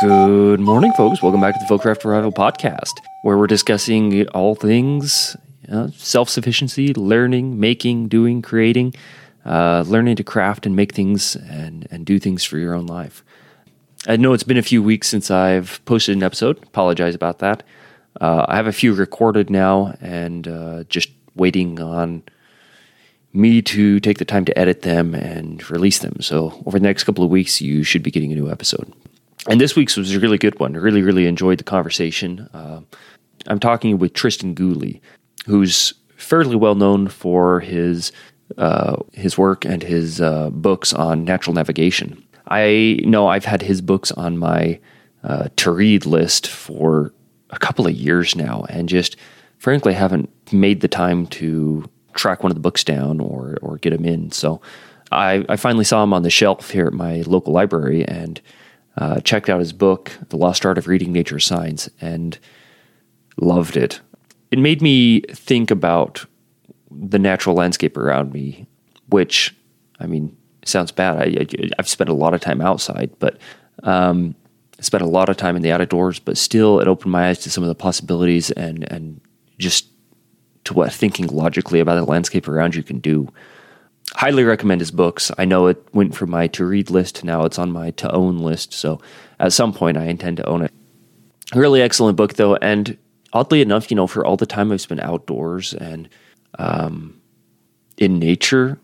Good morning, folks. Welcome back to the Folkcraft Revival Podcast, where we're discussing all things self sufficiency, learning, making, doing, creating, uh, learning to craft and make things and, and do things for your own life. I know it's been a few weeks since I've posted an episode. Apologize about that. Uh, I have a few recorded now and uh, just waiting on me to take the time to edit them and release them. So, over the next couple of weeks, you should be getting a new episode. And this week's was a really good one. I really, really enjoyed the conversation. Uh, I'm talking with Tristan Gooley, who's fairly well known for his uh, his work and his uh, books on natural navigation. I know I've had his books on my uh, to read list for a couple of years now, and just frankly haven't made the time to track one of the books down or or get them in. So I, I finally saw him on the shelf here at my local library and uh, checked out his book, The Lost Art of Reading Nature Signs, and loved it. It made me think about the natural landscape around me, which, I mean, sounds bad. I, have spent a lot of time outside, but um, I spent a lot of time in the outdoors, but still, it opened my eyes to some of the possibilities and and just to what thinking logically about the landscape around you can do highly recommend his books. I know it went from my to read list, now it's on my to own list. So at some point, I intend to own it. Really excellent book, though. And oddly enough, you know, for all the time I've spent outdoors and um, in nature,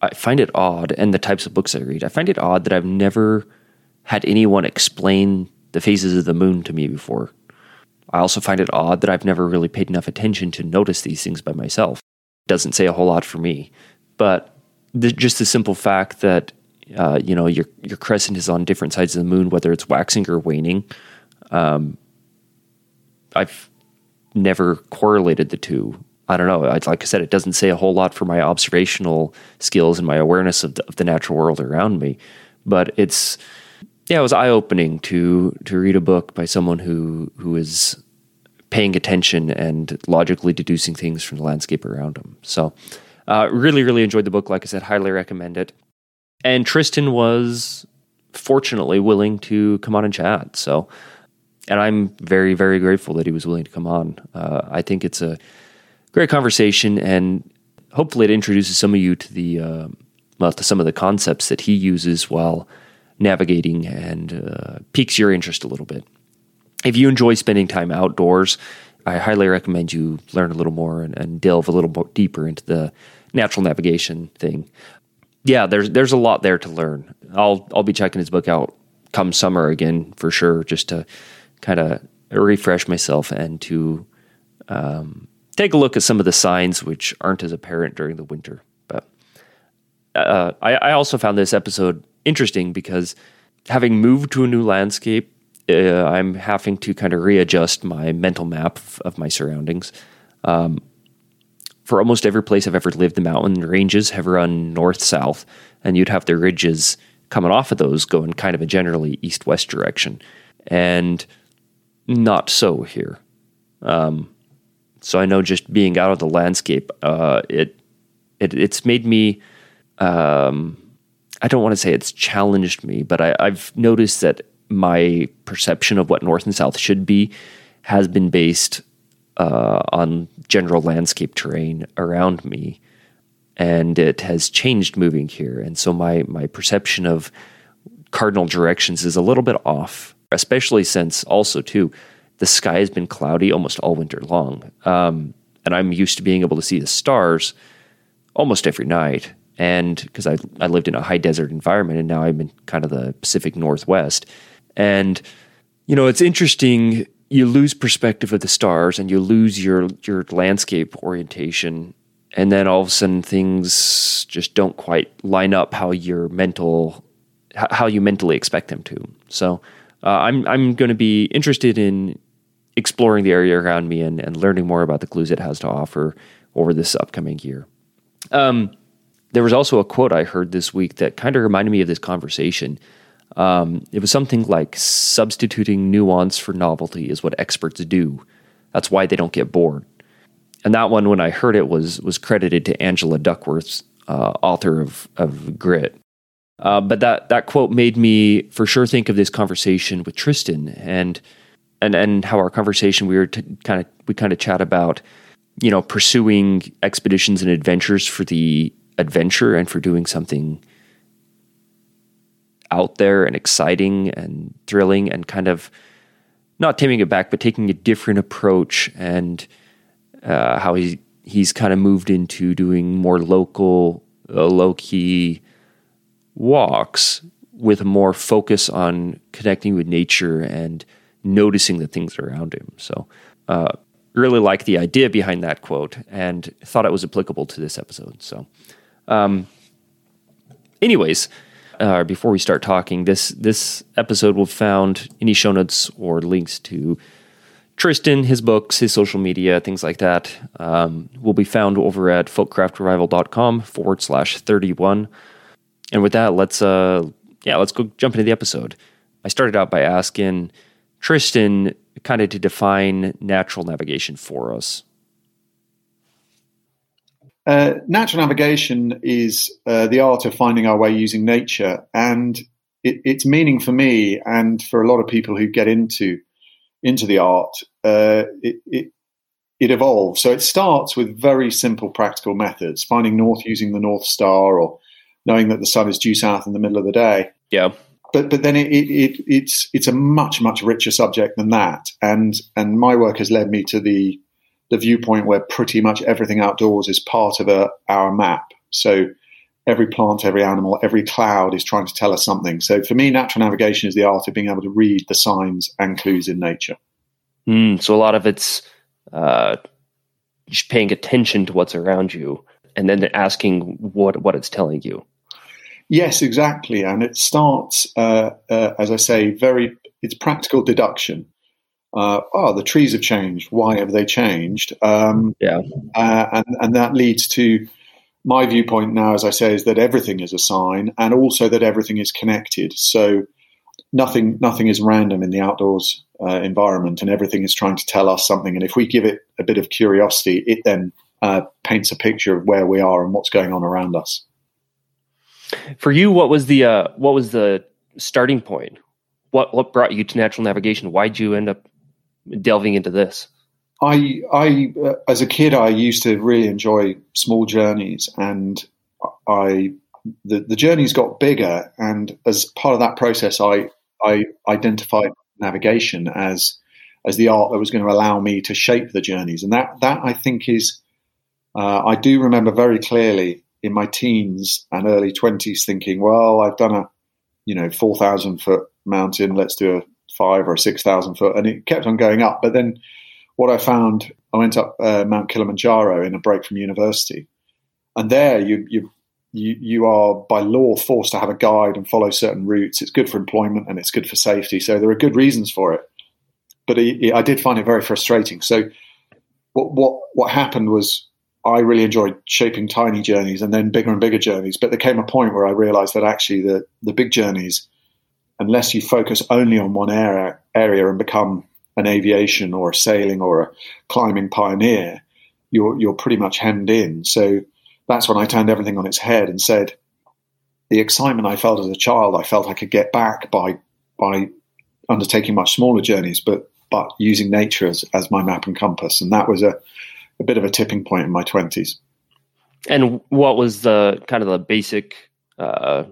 I find it odd, and the types of books I read, I find it odd that I've never had anyone explain the phases of the moon to me before. I also find it odd that I've never really paid enough attention to notice these things by myself. Doesn't say a whole lot for me, but the, just the simple fact that uh, you know your your crescent is on different sides of the moon, whether it's waxing or waning. Um, I've never correlated the two. I don't know. I, like I said, it doesn't say a whole lot for my observational skills and my awareness of the, of the natural world around me. But it's yeah, it was eye opening to to read a book by someone who who is paying attention and logically deducing things from the landscape around them. So uh, really, really enjoyed the book. Like I said, highly recommend it. And Tristan was fortunately willing to come on and chat. So, and I'm very, very grateful that he was willing to come on. Uh, I think it's a great conversation, and hopefully, it introduces some of you to the uh, well to some of the concepts that he uses while navigating and uh, piques your interest a little bit. If you enjoy spending time outdoors, I highly recommend you learn a little more and, and delve a little more deeper into the natural navigation thing. Yeah, there's there's a lot there to learn. I'll I'll be checking his book out come summer again for sure, just to kind of refresh myself and to um, take a look at some of the signs which aren't as apparent during the winter. But uh, I, I also found this episode interesting because having moved to a new landscape, uh, I'm having to kind of readjust my mental map of, of my surroundings. Um, for almost every place I've ever lived, the mountain ranges have run north south, and you'd have the ridges coming off of those going kind of a generally east west direction. And not so here. Um, so I know just being out of the landscape, uh, it, it it's made me. Um, I don't want to say it's challenged me, but I, I've noticed that my perception of what north and south should be has been based uh, on general landscape terrain around me, and it has changed moving here. And so my my perception of cardinal directions is a little bit off, especially since also too the sky has been cloudy almost all winter long, um, and I'm used to being able to see the stars almost every night. And because I I lived in a high desert environment, and now I'm in kind of the Pacific Northwest, and you know it's interesting you lose perspective of the stars and you lose your your landscape orientation and then all of a sudden things just don't quite line up how your mental how you mentally expect them to. So uh, i'm i'm going to be interested in exploring the area around me and, and learning more about the clues it has to offer over this upcoming year. Um, there was also a quote i heard this week that kind of reminded me of this conversation um, it was something like substituting nuance for novelty is what experts do. That's why they don't get bored. and that one, when I heard it, was was credited to Angela Duckworth, uh, author of of Grit. Uh, but that that quote made me for sure think of this conversation with Tristan and and and how our conversation we were kind of we kind of chat about you know pursuing expeditions and adventures for the adventure and for doing something out there and exciting and thrilling and kind of not taming it back but taking a different approach and uh, how he he's kind of moved into doing more local uh, low key walks with more focus on connecting with nature and noticing the things around him. So, uh, really like the idea behind that quote and thought it was applicable to this episode. So, um, anyways, uh, before we start talking, this this episode will found any show notes or links to Tristan, his books, his social media, things like that um, will be found over at folkcraftrevival.com forward slash 31. And with that, let's uh yeah, let's go jump into the episode. I started out by asking Tristan kind of to define natural navigation for us. Uh, natural navigation is uh, the art of finding our way using nature, and it, its meaning for me and for a lot of people who get into into the art, uh, it, it, it evolves. So it starts with very simple practical methods, finding north using the North Star or knowing that the sun is due south in the middle of the day. Yeah. But but then it, it, it's it's a much much richer subject than that, and and my work has led me to the the viewpoint where pretty much everything outdoors is part of a, our map. So every plant, every animal, every cloud is trying to tell us something. So for me, natural navigation is the art of being able to read the signs and clues in nature. Mm, so a lot of it's uh, just paying attention to what's around you and then asking what what it's telling you. Yes, exactly, and it starts, uh, uh, as I say, very. It's practical deduction. Uh, oh, the trees have changed. Why have they changed? Um, yeah, uh, and and that leads to my viewpoint now, as I say, is that everything is a sign, and also that everything is connected. So nothing nothing is random in the outdoors uh, environment, and everything is trying to tell us something. And if we give it a bit of curiosity, it then uh, paints a picture of where we are and what's going on around us. For you, what was the uh, what was the starting point? What what brought you to natural navigation? Why'd you end up delving into this? I, I, uh, as a kid, I used to really enjoy small journeys, and I, the, the journeys got bigger, and as part of that process, I, I identified navigation as, as the art that was going to allow me to shape the journeys, and that, that I think is, uh, I do remember very clearly in my teens and early twenties thinking, well, I've done a, you know, four thousand foot mountain, let's do a five or six thousand foot, and it kept on going up, but then what I found, I went up uh, Mount Kilimanjaro in a break from university, and there you you you you are by law forced to have a guide and follow certain routes. It's good for employment and it's good for safety, so there are good reasons for it. But it, it, I did find it very frustrating. So what what what happened was I really enjoyed shaping tiny journeys and then bigger and bigger journeys. But there came a point where I realised that actually the the big journeys, unless you focus only on one area area and become an aviation or a sailing or a climbing pioneer, you're you're pretty much hemmed in. So that's when I turned everything on its head and said, the excitement I felt as a child, I felt I could get back by by undertaking much smaller journeys, but but using nature as, as my map and compass, and that was a, a bit of a tipping point in my twenties. And what was the kind of the basic? Uh,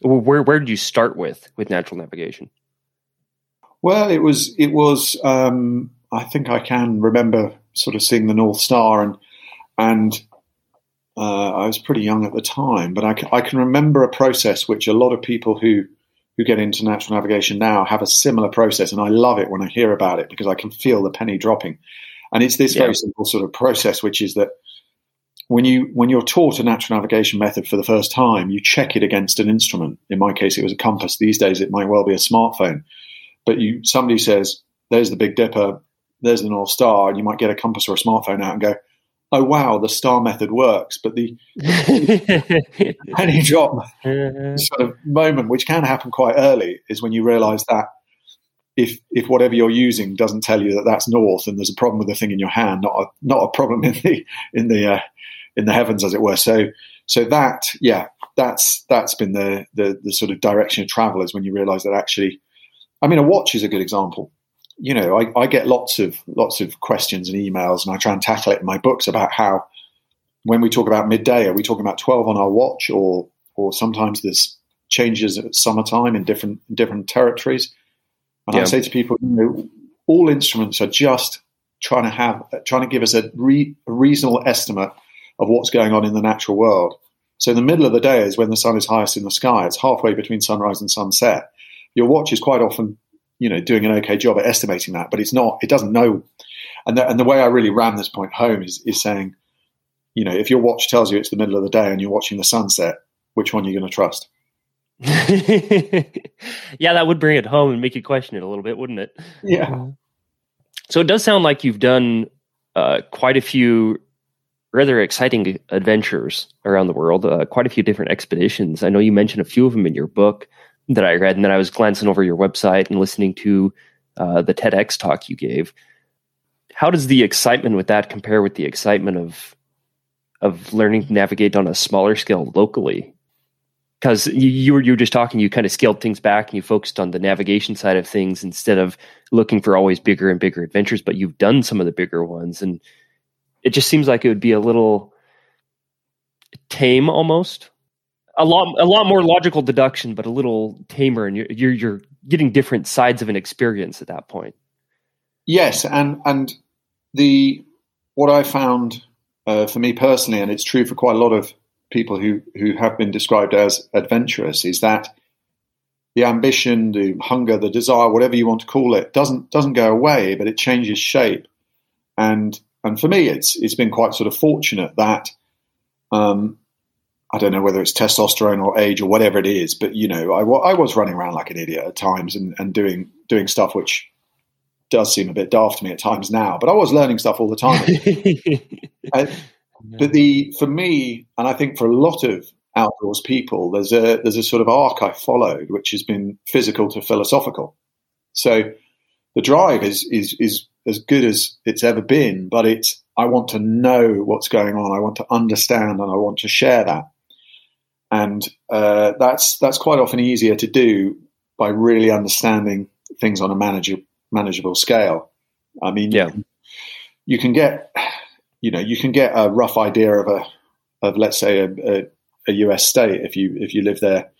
where where did you start with with natural navigation? Well, it was it was. Um, I think I can remember sort of seeing the North Star, and and uh, I was pretty young at the time, but I can, I can remember a process which a lot of people who who get into natural navigation now have a similar process, and I love it when I hear about it because I can feel the penny dropping. And it's this yeah. very simple sort of process, which is that when you when you're taught a natural navigation method for the first time, you check it against an instrument. In my case, it was a compass. These days, it might well be a smartphone. But you somebody says, "There's the Big Dipper, there's the North Star," and you might get a compass or a smartphone out and go, "Oh wow, the star method works." But the penny drop sort of moment, which can happen quite early, is when you realise that if if whatever you're using doesn't tell you that that's north and there's a problem with the thing in your hand, not a, not a problem in the in the uh, in the heavens, as it were. So so that yeah, that's that's been the the, the sort of direction of travel is when you realise that actually, I mean, a watch is a good example. You know, I, I get lots of lots of questions and emails, and I try and tackle it in my books about how when we talk about midday, are we talking about twelve on our watch, or or sometimes there's changes at summertime in different different territories. And yeah. I say to people, you know, all instruments are just trying to have trying to give us a, re, a reasonable estimate of what's going on in the natural world. So in the middle of the day is when the sun is highest in the sky. It's halfway between sunrise and sunset. Your watch is quite often, you know, doing an okay job at estimating that, but it's not. It doesn't know. And the, and the way I really ram this point home is is saying, you know, if your watch tells you it's the middle of the day and you're watching the sunset, which one are you going to trust? yeah, that would bring it home and make you question it a little bit, wouldn't it? Yeah. So it does sound like you've done uh, quite a few rather exciting adventures around the world, uh, quite a few different expeditions. I know you mentioned a few of them in your book that I read, and then I was glancing over your website and listening to uh, the TEDx talk you gave. How does the excitement with that compare with the excitement of of learning to navigate on a smaller scale locally? because you, you, were you were just talking, you kind of scaled things back and you focused on the navigation side of things instead of looking for always bigger and bigger adventures. But you've done some of the bigger ones, and it just seems like it would be a little tame almost. A lot, a lot more logical deduction, but a little tamer, and you're you're, you're getting different sides of an experience at that point. Yes, and and the what I found uh, for me personally, and it's true for quite a lot of people who, who have been described as adventurous is that the ambition, the hunger, the desire, whatever you want to call it, doesn't doesn't go away, but it changes shape. And and for me, it's it's been quite sort of fortunate that um, I don't know whether it's testosterone or age or whatever it is, but you know, I, I was running around like an idiot at times and, and doing doing stuff which does seem a bit daft to me at times now, but I was learning stuff all the time. and, but the for me, and I think for a lot of outdoors people, there's a there's a sort of arc I followed, which has been physical to philosophical. So the drive is is is as good as it's ever been, but it's I want to know what's going on. I want to understand, and I want to share that. And uh, that's that's quite often easier to do by really understanding things on a manageable manageable scale. I mean, yeah. you can get you know, you can get a rough idea of a, of let's say a, a, a US state if you if you live there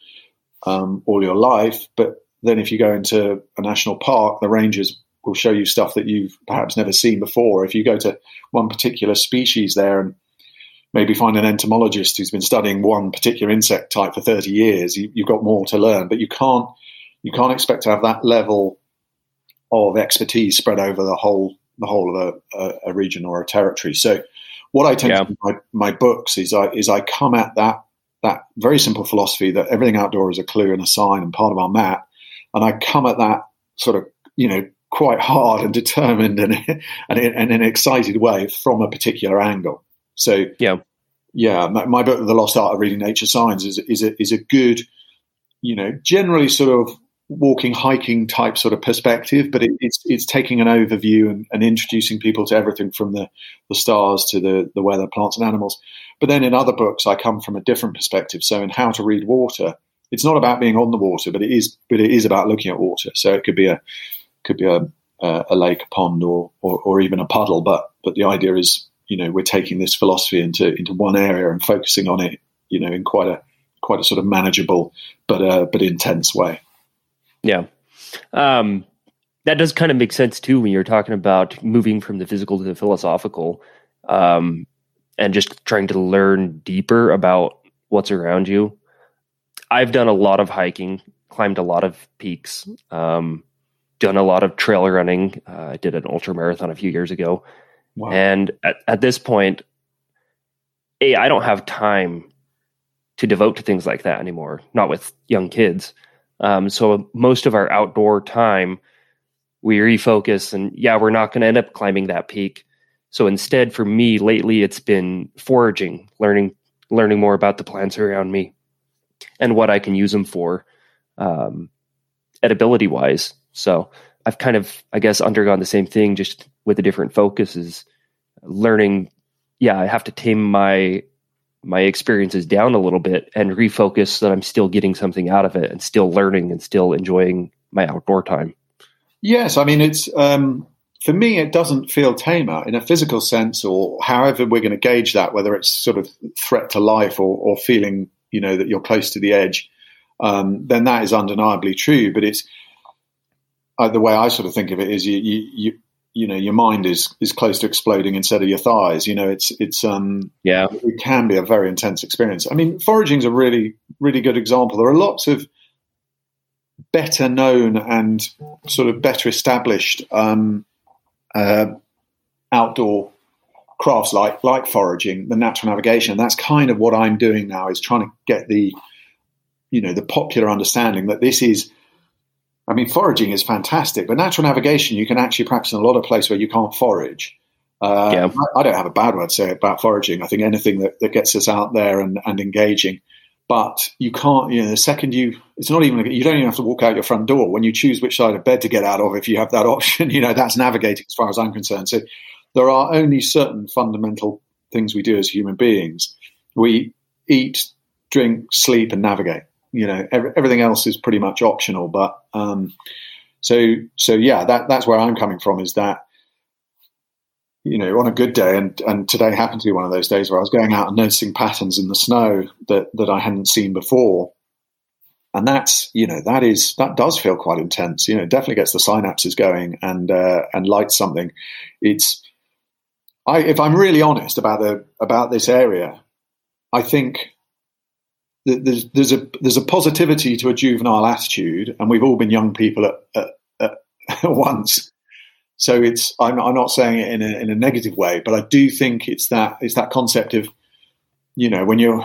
um, all your life. But then if you go into a national park, the rangers will show you stuff that you've perhaps never seen before. If you go to one particular species there and maybe find an entomologist who's been studying one particular insect type for 30 years, you, have got more to learn. But you can't you can't expect to have that level of expertise spread over the whole the whole of a, a, a region or a territory. So, what I tend yeah. to do in my, my books is I is I come at that that very simple philosophy that everything outdoor is a clue and a sign and part of our map, and I come at that sort of you know quite hard and determined and and in, an excited way from a particular angle. So yeah, yeah, my, my, book, The Lost Art of Reading Nature Signs, is is a, is a good, you know, generally sort of walking, hiking type sort of perspective, but it, it's it's taking an overview and, and, introducing people to everything from the, the stars to the, the weather, plants and animals. But then in other books, I come from a different perspective. So in How to Read Water, it's not about being on the water, but it is but it is about looking at water. So it could be a could be a, a lake, a pond, or, or, or even a puddle. But but the idea is, you know, we're taking this philosophy into into one area and focusing on it, you know, in quite a quite a sort of manageable but uh, but intense way. Yeah. Um, that does kind of make sense too when you're talking about moving from the physical to the philosophical um, and just trying to learn deeper about what's around you. I've done a lot of hiking, climbed a lot of peaks, um, done a lot of trail running. Uh, I did an ultra marathon a few years ago. Wow. And at, at this point, A, I don't have time to devote to things like that anymore, not with young kids. Um, so most of our outdoor time, we refocus, and yeah, we're not going to end up climbing that peak. So instead, for me lately, it's been foraging, learning learning more about the plants around me, and what I can use them for, um, edibility wise. So I've kind of, I guess, undergone the same thing, just with a different focus. Is learning. Yeah, I have to tame my my experiences down a little bit and refocus so that I'm still getting something out of it and still learning and still enjoying my outdoor time. Yes, I mean it's um, for me. It doesn't feel tamer in a physical sense, or however we're going to gauge that, whether it's sort of threat to life or, or feeling you know that you're close to the edge. Um, then that is undeniably true. But it's uh, the way I sort of think of it is you, you, you you know your mind is is close to exploding instead of your thighs. You know it's it's um yeah. it can be a very intense experience. I mean foraging is a really really good example. There are lots of better known and sort of better established um, uh, outdoor crafts like like foraging the natural navigation. That's kind of what i'm doing now is trying to get the you know the popular understanding that this is I mean, foraging is fantastic, but natural navigation you can actually practice in a lot of places where you can't forage. Uh, yeah. I, I, don't have a bad word to say about foraging. I think anything that, that gets us out there and, and engaging. But you can't, you know, the second you, it's not even, you don't even have to walk out your front door. When you choose which side of bed to get out of, if you have that option, you know, that's navigating as far as I'm concerned. So there are only certain fundamental things we do as human beings. We eat, drink, sleep, and navigate you know every, everything else is pretty much optional but um, so so yeah that that's where i'm coming from is that you know on a good day and and today happened to be one of those days where i was going out and noticing patterns in the snow that that i hadn't seen before. And that's you know that is that does feel quite intense you know it definitely gets the synapses going and uh, and lights something. It's i if i'm really honest about the about this area i think there's, there's a there's a positivity to a juvenile attitude, and we've all been young people at, at, at once. So it's I'm, I'm, not saying it in a, in a negative way, but I do think it's that it's that concept of you know when you're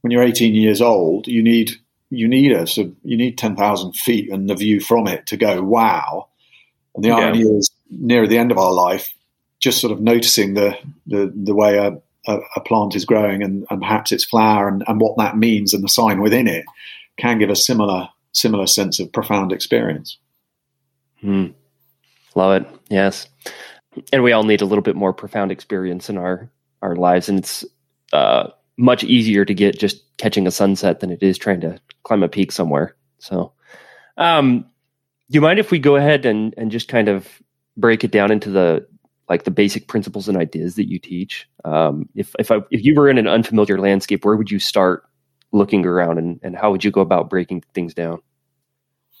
when you're 18 years old, you need you need a so you need 10,000 feet and the view from it to go wow. And the yeah. irony is near the end of our life, just sort of noticing the the the way a a, a plant is growing and, and perhaps its flower and, and, what that means and the sign within it can give a similar similar sense of profound experience. Hmm. Love it. Yes, and we all need a little bit more profound experience in our our lives, and it's uh, much easier to get just catching a sunset than it is trying to climb a peak somewhere. So, um, do you mind if we go ahead and and just kind of break it down into the like the basic principles and ideas that you teach. Um, if if I, if you were in an unfamiliar landscape, where would you start looking around, and and how would you go about breaking things down?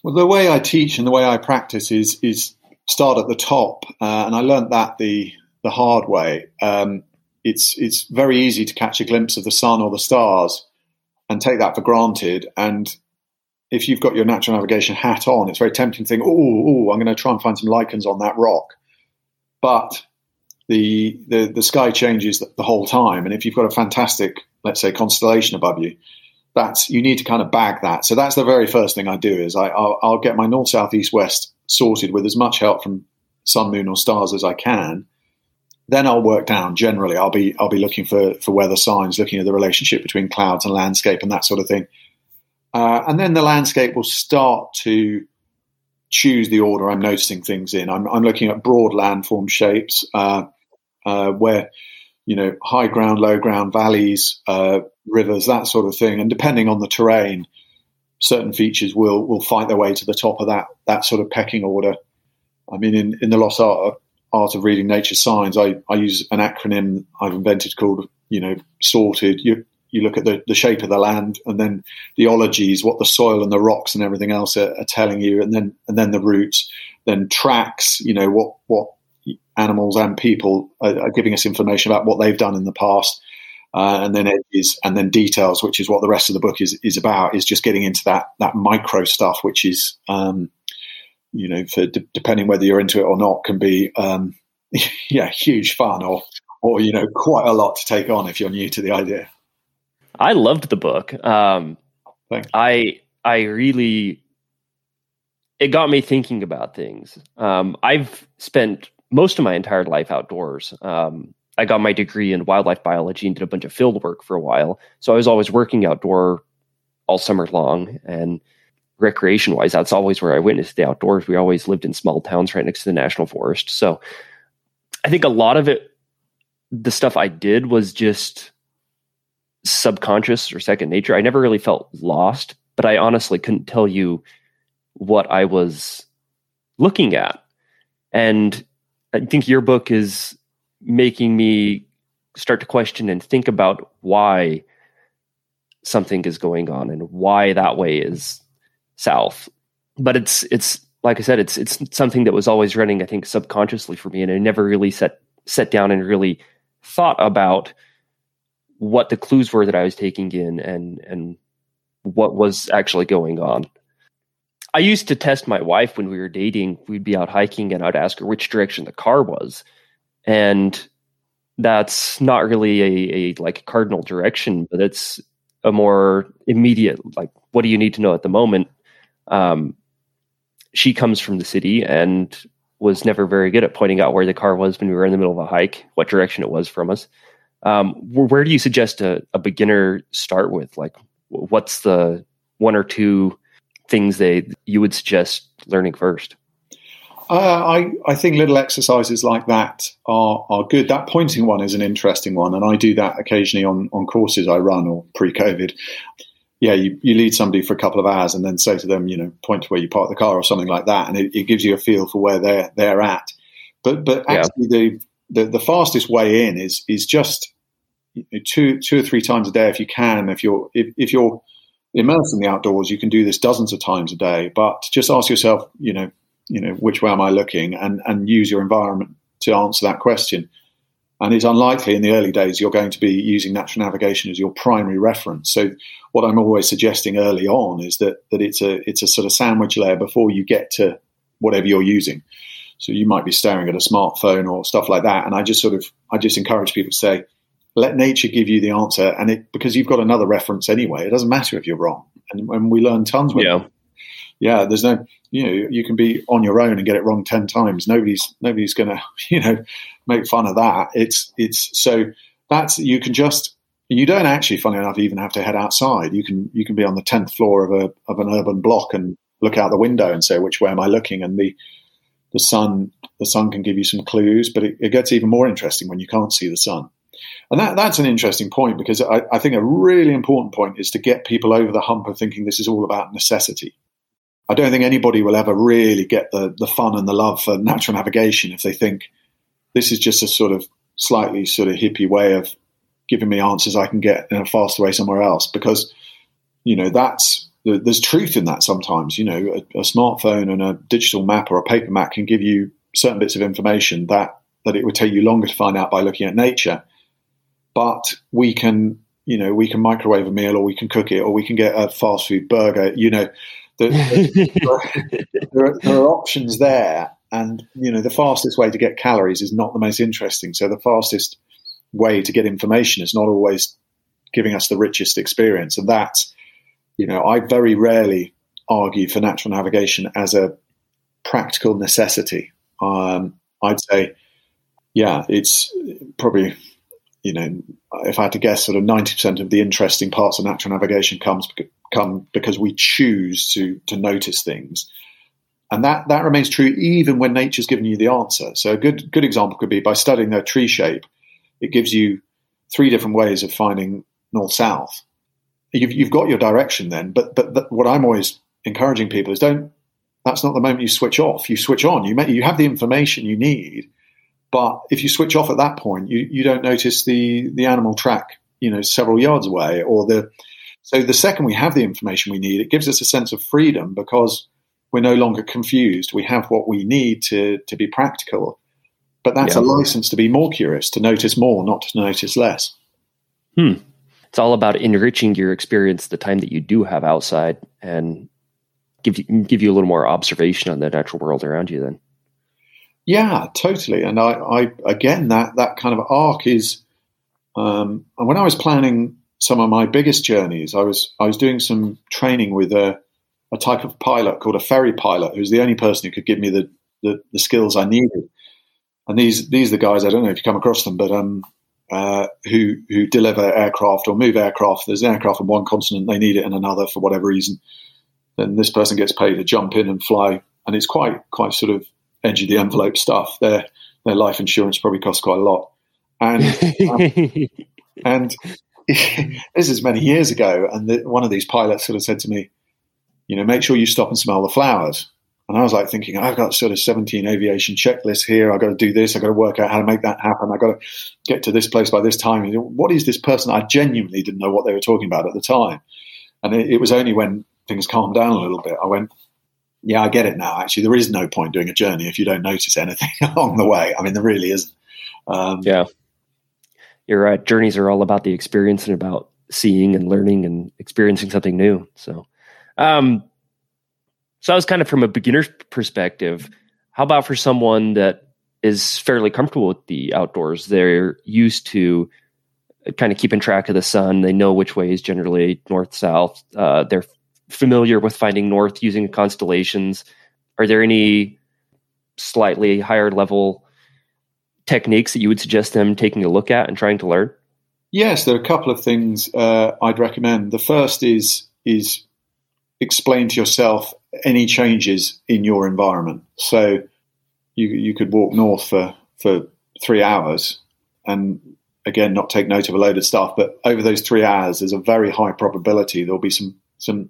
Well, the way I teach and the way I practice is is start at the top, uh, and I learned that the the hard way. Um, it's it's very easy to catch a glimpse of the sun or the stars and take that for granted. And if you've got your natural navigation hat on, it's very tempting to think, "Oh, oh, I'm going to try and find some lichens on that rock." But the, the the sky changes the, whole time. And if you've got a fantastic, let's say, constellation above you, that's you need to kind of bag that. So that's the very first thing I do is I, I'll, I'll get my north, south, east, west sorted with as much help from sun, moon, or stars as I can. Then I'll work down. Generally, I'll be I'll be looking for for weather signs, looking at the relationship between clouds and landscape and that sort of thing. Uh, and then the landscape will start to choose the order I'm noticing things in. I'm, I'm looking at broad landform shapes uh, uh, where, you know, high ground, low ground, valleys, uh, rivers, that sort of thing. And depending on the terrain, certain features will will fight their way to the top of that that sort of pecking order. I mean, in, in the lost art of, art of reading nature signs, I, I use an acronym I've invented called, you know, sorted. You, you look at the, the shape of the land and then the ologies, what the soil and the rocks and everything else are, are telling you, and then and then the routes, then tracks, you know what what animals and people are, are giving us information about what they've done in the past, uh, and then edges and then details, which is what the rest of the book is is about. Is just getting into that that micro stuff, which is um, you know, for d- depending whether you're into it or not, can be um, yeah huge fun or or you know quite a lot to take on if you're new to the idea. I loved the book. Um, I I really it got me thinking about things. Um, I've spent most of my entire life outdoors. Um, I got my degree in wildlife biology and did a bunch of field work for a while. So I was always working outdoor all summer long. And recreation wise, that's always where I witnessed the outdoors. We always lived in small towns right next to the national forest. So I think a lot of it, the stuff I did was just subconscious or second nature. I never really felt lost, but I honestly couldn't tell you what I was looking at. And I think your book is making me start to question and think about why something is going on and why that way is south. But it's it's like I said, it's it's something that was always running, I think, subconsciously for me, and I never really set set down and really thought about what the clues were that I was taking in and and what was actually going on. I used to test my wife when we were dating. We'd be out hiking and I'd ask her which direction the car was. And that's not really a, a like cardinal direction, but it's a more immediate like what do you need to know at the moment? Um, she comes from the city and was never very good at pointing out where the car was when we were in the middle of a hike, what direction it was from us. Um, where, where, do you suggest a, a, beginner start with? Like, what's the one or two things they you would suggest learning first? Uh, I I think little exercises like that are are good. That pointing one is an interesting one, and I do that occasionally on on courses I run or pre-COVID. Yeah, you, you lead somebody for a couple of hours and then say to them, you know, point to where you park the car or something like that, and it, it gives you a feel for where they're they're at. But but actually, yeah. the, the the fastest way in is is just two two or three times a day if you can. If you're if, if you're immersed in the outdoors, you can do this dozens of times a day. But just ask yourself, you know, you know, which way am I looking, and and use your environment to answer that question. And it's unlikely in the early days you're going to be using natural navigation as your primary reference. So what I'm always suggesting early on is that that it's a it's a sort of sandwich layer before you get to whatever you're using. So you might be staring at a smartphone or stuff like that. And I just sort of I just encourage people to say, let nature give you the answer, and it because you've got another reference anyway. It doesn't matter if you're wrong, and, and we learn tons. With yeah, yeah. There's no, you know, you can be on your own and get it wrong ten times. Nobody's nobody's going to, you know, make fun of that. It's it's so that's you can just you don't actually, funny enough, even have to head outside. You can you can be on the tenth floor of a of an urban block and look out the window and say which way am I looking, and the the sun the sun can give you some clues, but it, it gets even more interesting when you can't see the sun. And that, that's an interesting point because I, I think a really important point is to get people over the hump of thinking this is all about necessity. I don't think anybody will ever really get the, the fun and the love for natural navigation if they think this is just a sort of slightly sort of hippie way of giving me answers I can get in a faster way somewhere else. Because, you know, that's there's truth in that sometimes. You know, a, a smartphone and a digital map or a paper map can give you certain bits of information that that it would take you longer to find out by looking at nature but we can, you know, we can microwave a meal or we can cook it or we can get a fast food burger. You know, the, the, there, are, there are options there. And, you know, the fastest way to get calories is not the most interesting. So the fastest way to get information is not always giving us the richest experience. And that's, you know, I very rarely argue for natural navigation as a practical necessity. Um, I'd say, yeah, it's probably you know, if I had to guess, sort of ninety percent of the interesting parts of natural navigation comes come because we choose to to notice things, and that that remains true even when nature's given you the answer. So a good good example could be by studying their tree shape, it gives you three different ways of finding north south. You've, you've got your direction then, but but what I'm always encouraging people is don't. That's not the moment you switch off. You switch on. You may, you have the information you need but if you switch off at that point, you, you don't notice the, the animal track, you know, several yards away or the, so the second we have the information we need, it gives us a sense of freedom because we're no longer confused. We have what we need to, to be practical. But that's yeah. a license to be more curious, to notice more, not to notice less. Hmm. It's all about enriching your experience the time that you do have outside and give you, give you a little more observation on the natural world around you then. Yeah, totally. And I, I again, that that kind of arc is. Um, and when I was planning some of my biggest journeys, I was I was doing some training with a, a type of pilot called a ferry pilot, who's the only person who could give me the, the, the skills I needed. And these these are the guys I don't know if you come across them, but um, uh, who who deliver aircraft or move aircraft. There's an aircraft on one continent, they need it in another for whatever reason. then this person gets paid to jump in and fly, and it's quite quite sort of edge of the envelope stuff. Their their life insurance probably costs quite a lot, and um, and this is many years ago, and the, one of these pilots sort of said to me, you know, make sure you stop and smell the flowers. And I was like thinking, I've got sort of 17 aviation checklists here. I've got to do this. I've got to work out how to make that happen. I've got to get to this place by this time. You know, what is this person? I genuinely didn't know what they were talking about at the time. And it, it was only when things calmed down a little bit, I went, yeah, I get it now. Actually, there is no point doing a journey if you don't notice anything along the way. I mean, there really isn't. Um, yeah. You're right. Journeys are all about the experience and about seeing and learning and experiencing something new. So, um, so I was kind of from a beginner's perspective. How about for someone that is fairly comfortable with the outdoors? They're used to kind of keeping track of the sun. They know which way is generally north south. Uh, they're familiar with finding north using constellations. Are there any slightly higher level techniques that you would suggest them taking a look at and trying to learn? Yes, there are a couple of things uh, I'd recommend. The first is is explain to yourself any changes in your environment. So you you could walk north for for three hours and again not take note of a load of stuff, but over those three hours, there's a very high probability there'll be some some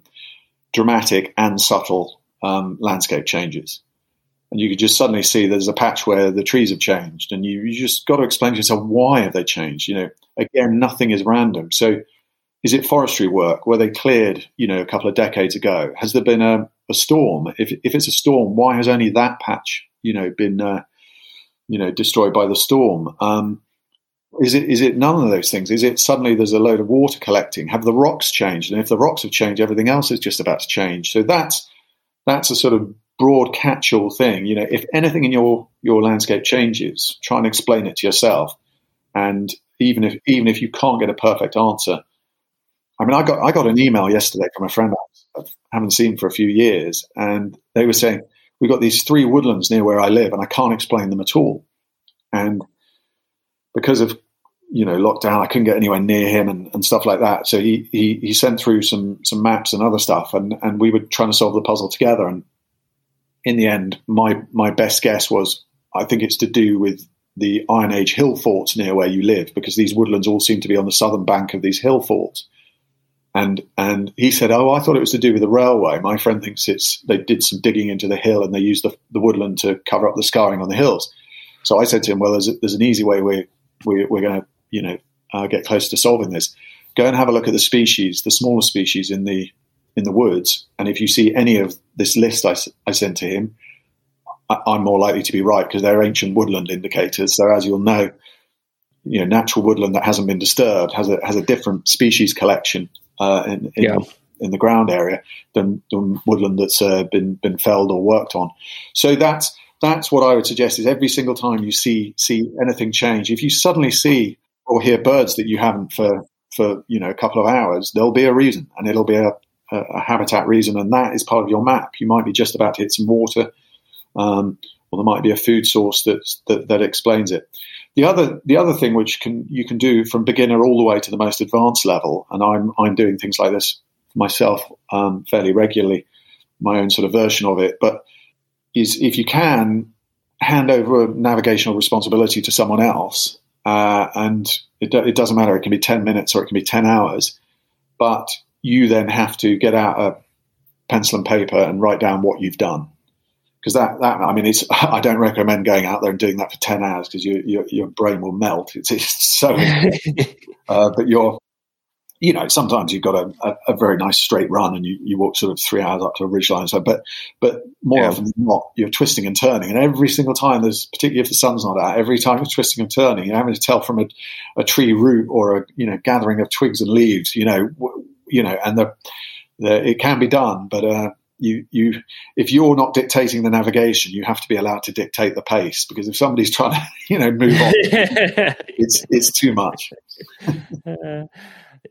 dramatic and subtle um, landscape changes. And you could just suddenly see there's a patch where the trees have changed, and you, you just got to explain to yourself why have they changed. You know, again, nothing is random. So is it forestry work? Were they cleared, you know, a couple of decades ago? Has there been a, a storm? If, if it's a storm, why has only that patch, you know, been, uh, you know, destroyed by the storm? Um, is it is it none of those things? Is it suddenly there's a load of water collecting? Have the rocks changed? And if the rocks have changed, everything else is just about to change. So that's that's a sort of broad catch-all thing. You know, if anything in your your landscape changes, try and explain it to yourself. And even if even if you can't get a perfect answer, I mean, I got I got an email yesterday from a friend I haven't seen for a few years, and they were saying we've got these three woodlands near where I live, and I can't explain them at all. And because of you know lockdown, I couldn't get anywhere near him and, and stuff like that. So he, he he sent through some some maps and other stuff, and and we were trying to solve the puzzle together. And in the end, my my best guess was I think it's to do with the Iron Age hill forts near where you live, because these woodlands all seem to be on the southern bank of these hill forts. And and he said, "Oh, I thought it was to do with the railway. My friend thinks it's they did some digging into the hill and they used the, the woodland to cover up the scarring on the hills." So I said to him, "Well, there's, a, there's an easy way we, we we're going to you know uh, get close to solving this. Go and have a look at the species, the smaller species in the in the woods, and if you see any of this list I, I sent to him, I, I'm more likely to be right because they're ancient woodland indicators. So as you'll know." You know, natural woodland that hasn't been disturbed has a has a different species collection uh, in, in, yeah. in, the ground area than, than woodland that's uh, been been felled or worked on. So that's that's what I would suggest is every single time you see see anything change, if you suddenly see or hear birds that you haven't for for you know a couple of hours, there'll be a reason, and it'll be a, a, a habitat reason, and that is part of your map. You might be just about to hit some water, um, or there might be a food source that that, that explains it. The other the other thing which can you can do from beginner all the way to the most advanced level, and I'm I'm doing things like this myself um, fairly regularly, my own sort of version of it. But is if you can hand over navigational responsibility to someone else, uh, and it, it doesn't matter. It can be ten minutes or it can be ten hours, but you then have to get out a pencil and paper and write down what you've done because that, that I mean, it's I don't recommend going out there and doing that for ten hours because you, your your brain will melt. It's, it's so, uh, but you're, you know, sometimes you've got a, a, a, very nice straight run and you, you walk sort of three hours up to a ridge line. So, but but more yeah. often than not, you're twisting and turning, and every single time there's particularly if the sun's not out, every time you're twisting and turning, you're having to tell from a, a tree root or a you know gathering of twigs and leaves, you know, you know, and the, the it can be done, but. Uh, you you if you're not dictating the navigation, you have to be allowed to dictate the pace because if somebody's trying to you know move on, it's it's too much.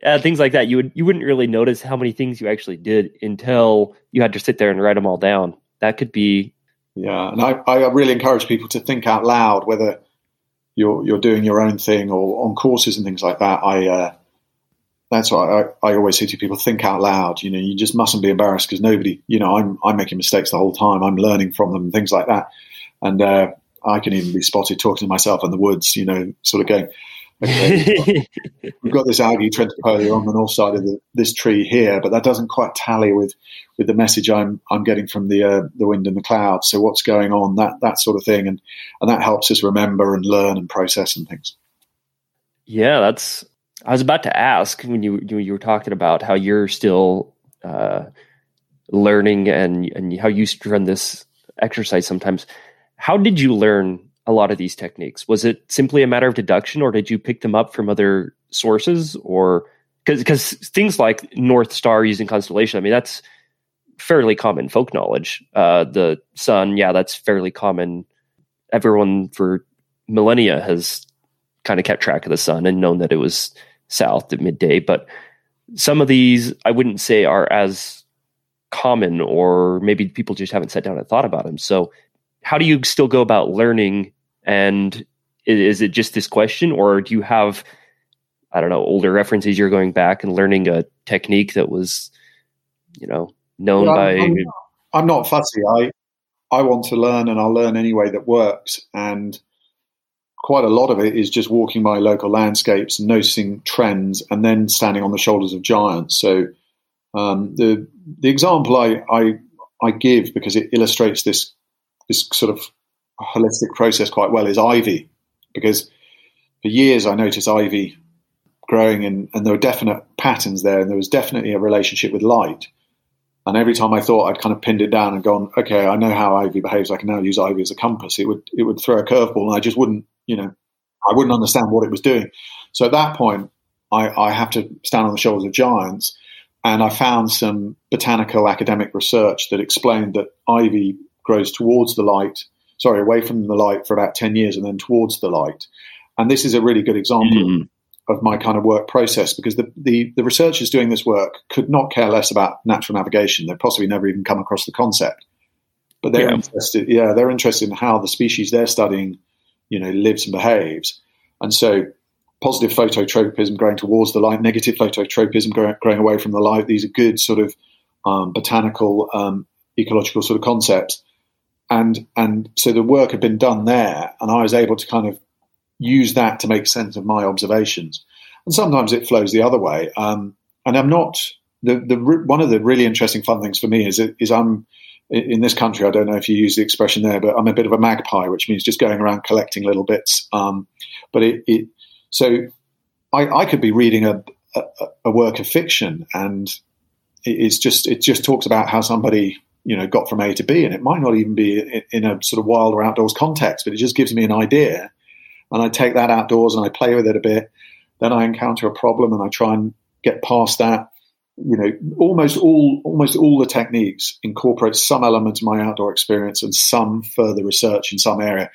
Uh, things like that, you would you wouldn't really notice how many things you actually did until you had to sit there and write them all down. That could be. Yeah, and I, I really encourage people to think out loud whether you're you're doing your own thing or on courses and things like that. I uh, that's why I, I always say to people, think out loud. You know, you just mustn't be embarrassed because nobody, you know, I'm, I'm making mistakes the whole time. I'm learning from them things like that. And, uh, I can even be spotted talking to myself in the woods, you know, sort of going, okay, we've got this algae Trentepohlia on the north side of the, this tree here, but that doesn't quite tally with, with the message I'm, I'm getting from the, uh, the wind and the clouds. So what's going on? That, that sort of thing. And, and that helps us remember and learn and process and things. Yeah, that's I was about to ask when you you were talking about how you're still uh, learning and and how you run this exercise sometimes. How did you learn a lot of these techniques? Was it simply a matter of deduction, or did you pick them up from other sources, or because things like North Star using constellation? I mean, that's fairly common folk knowledge. Uh, the sun, yeah, that's fairly common. Everyone for millennia has kind of kept track of the sun and known that it was south at midday. But some of these I wouldn't say are as common, or maybe people just haven't sat down and thought about them. So, how do you still go about learning? And is it just this question, or do you have, I don't know, older references you're going back and learning a technique that was, you know, known well, by? I'm, I'm not fussy. I I want to learn, and I'll learn any way that works. And quite a lot of it is just walking my local landscapes noticing trends and then standing on the shoulders of giants. So um, the the example I, I, I give because it illustrates this this sort of holistic process quite well is ivy because for years I noticed ivy growing and, and there were definite patterns there and there was definitely a relationship with light. And every time I thought I'd kind of pinned it down and gone, okay, I know how ivy behaves. I can now use ivy as a compass. It would it would throw a curveball, and I just wouldn't you know, I wouldn't understand what it was doing. So at that point, I, I have to stand on the shoulders of giants. And I found some botanical academic research that explained that ivy grows towards the light, sorry, away from the light for about 10 years and then towards the light. And this is a really good example mm-hmm. of my kind of work process because the, the, the researchers doing this work could not care less about natural navigation. They've possibly never even come across the concept. But they're yeah. interested, yeah, they're interested in how the species they're studying you know, lives and behaves. And so positive phototropism going towards the light, negative phototropism growing, away from the light. These are good sort of um, botanical, um, ecological sort of concepts. And, and so the work had been done there and I was able to kind of use that to make sense of my observations. And sometimes it flows the other way. Um, and I'm not, the, the, one of the really interesting fun things for me is, is I'm, in this country, I don't know if you use the expression there, but I'm a bit of a magpie, which means just going around collecting little bits. Um, but it, it, so I, I, could be reading a, a, a, work of fiction, and it's just it just talks about how somebody you know got from A to B, and it might not even be in, a sort of wild or outdoors context, but it just gives me an idea, and I take that outdoors and I play with it a bit. Then I encounter a problem, and I try and get past that you know, almost all almost all the techniques incorporate some element of my outdoor experience and some further research in some area.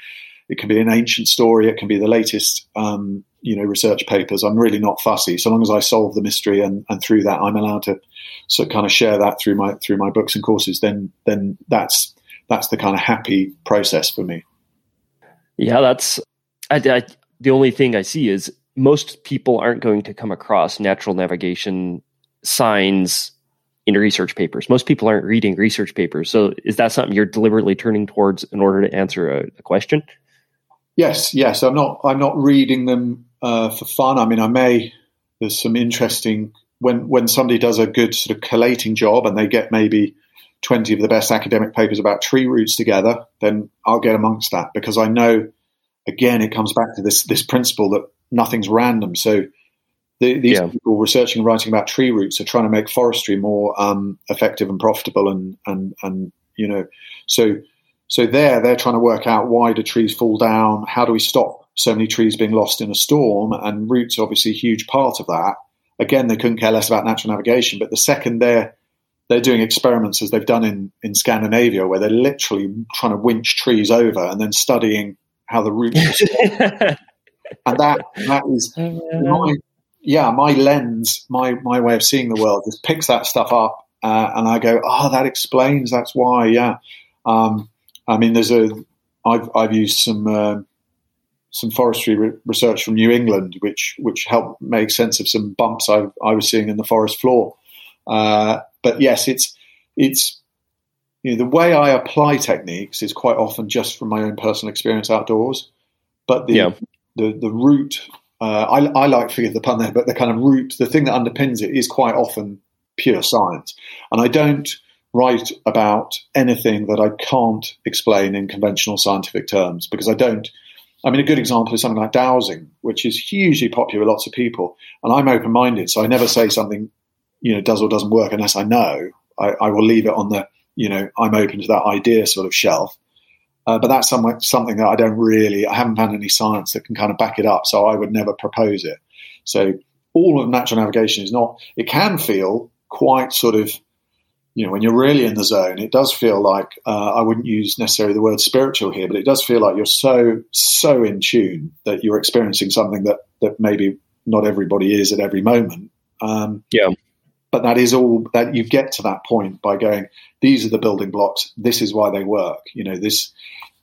It can be an ancient story, it can be the latest, um, you know, research papers. I'm really not fussy, so long as I solve the mystery and, and through that I'm allowed to sort of kind of share that through my through my books and courses. Then then that's that's the kind of happy process for me. Yeah, that's I, I, the only thing I see is most people aren't going to come across natural navigation signs in research papers. Most people aren't reading research papers. So is that something you're deliberately turning towards in order to answer a, a question? Yes, yes. I'm not. I'm not reading them uh, for fun. I mean, I may. There's some interesting when when somebody does a good sort of collating job and they get maybe 20 of the best academic papers about tree roots together, then I'll get amongst that because I know. Again, it comes back to this this principle that nothing's random. So the, these yeah. people researching and writing about tree roots are trying to make forestry more um, effective and profitable, and and and you know, so so there they're trying to work out why do trees fall down? How do we stop so many trees being lost in a storm? And roots obviously a huge part of that. Again, they couldn't care less about natural navigation, but the second they're they're doing experiments as they've done in, in Scandinavia, where they're literally trying to winch trees over and then studying how the roots. and that that is my yeah, my lens, my my way of seeing the world just picks that stuff up, uh, and I go, oh, that explains. That's why. Yeah. Um, I mean, there's a. I've I've used some uh, some forestry re- research from New England, which which helped make sense of some bumps I, I was seeing in the forest floor. Uh, but yes, it's it's you know, the way I apply techniques is quite often just from my own personal experience outdoors. But the yeah. the the root, uh, I, I like forgive the pun there, but the kind of root, the thing that underpins it is quite often pure science. And I don't write about anything that I can't explain in conventional scientific terms because I don't. I mean, a good example is something like dowsing, which is hugely popular with lots of people. And I'm open minded, so I never say something, you know, does or doesn't work unless I know. I, I will leave it on the, you know, I'm open to that idea sort of shelf. Uh, but that's some, something that I don't really, I haven't found any science that can kind of back it up. So I would never propose it. So all of natural navigation is not, it can feel quite sort of you know, when you're really in the zone, it does feel like uh, I wouldn't use necessarily the word spiritual here, but it does feel like you're so so in tune that you're experiencing something that that maybe not everybody is at every moment. Um, yeah, but that is all that you get to that point by going. These are the building blocks. This is why they work. You know, this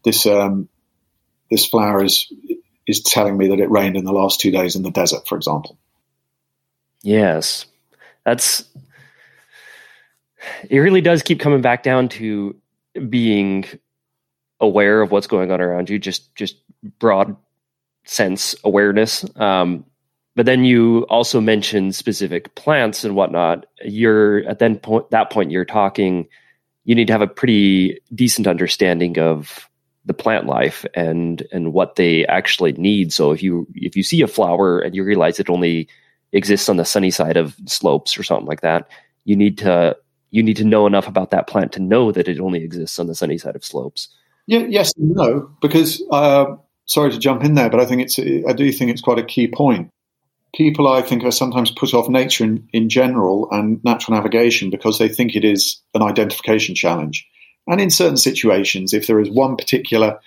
this um, this flower is is telling me that it rained in the last two days in the desert, for example. Yes, that's it really does keep coming back down to being aware of what's going on around you, just just broad sense awareness. Um, but then you also mentioned specific plants and whatnot. You're at then point that point you're talking. You need to have a pretty decent understanding of the plant life and and what they actually need. So if you if you see a flower and you realize it only exists on the sunny side of slopes or something like that, you need to you need to know enough about that plant to know that it only exists on the sunny side of slopes. Yeah, yes, no, because uh, sorry to jump in there, but I think it's I do think it's quite a key point. People, I think, are sometimes put off nature in, in general and natural navigation because they think it is an identification challenge. And in certain situations, if there is one particular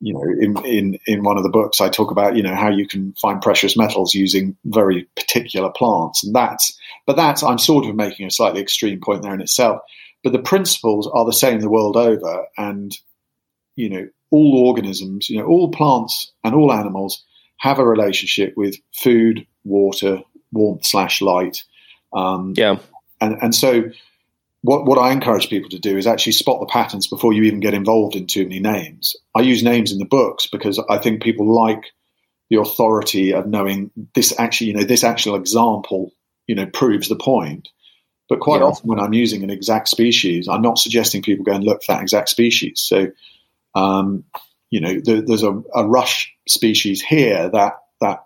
you know, in, in, in one of the books, I talk about, you know, how you can find precious metals using very particular plants. And that's, but that's, I'm sort of making a slightly extreme point there in itself. But the principles are the same the world over. And, you know, all organisms, you know, all plants and all animals have a relationship with food, water, warmth slash light. Um, yeah. And, and so what, what I encourage people to do is actually spot the patterns before you even get involved in too many names. I use names in the books because I think people like the authority of knowing this actually, you know, this actual example, you know, proves the point. But quite yeah. often when I'm using an exact species, I'm not suggesting people go and look for that exact species. So, um, you know, there, there's a, a rush species here that that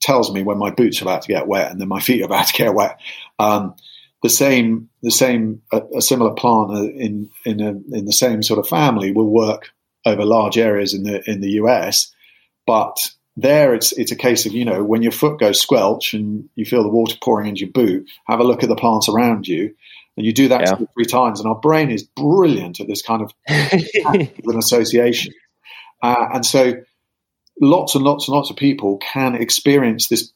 tells me when my boots are about to get wet and then my feet are about to get wet. Um, the same the same a, a similar plant in in a, in the same sort of family will work over large areas in the in the US, but there it's it's a case of you know when your foot goes squelch and you feel the water pouring into your boot, have a look at the plants around you, and you do that yeah. two or three times, and our brain is brilliant at this kind of an association, uh, and so lots and lots and lots of people can experience this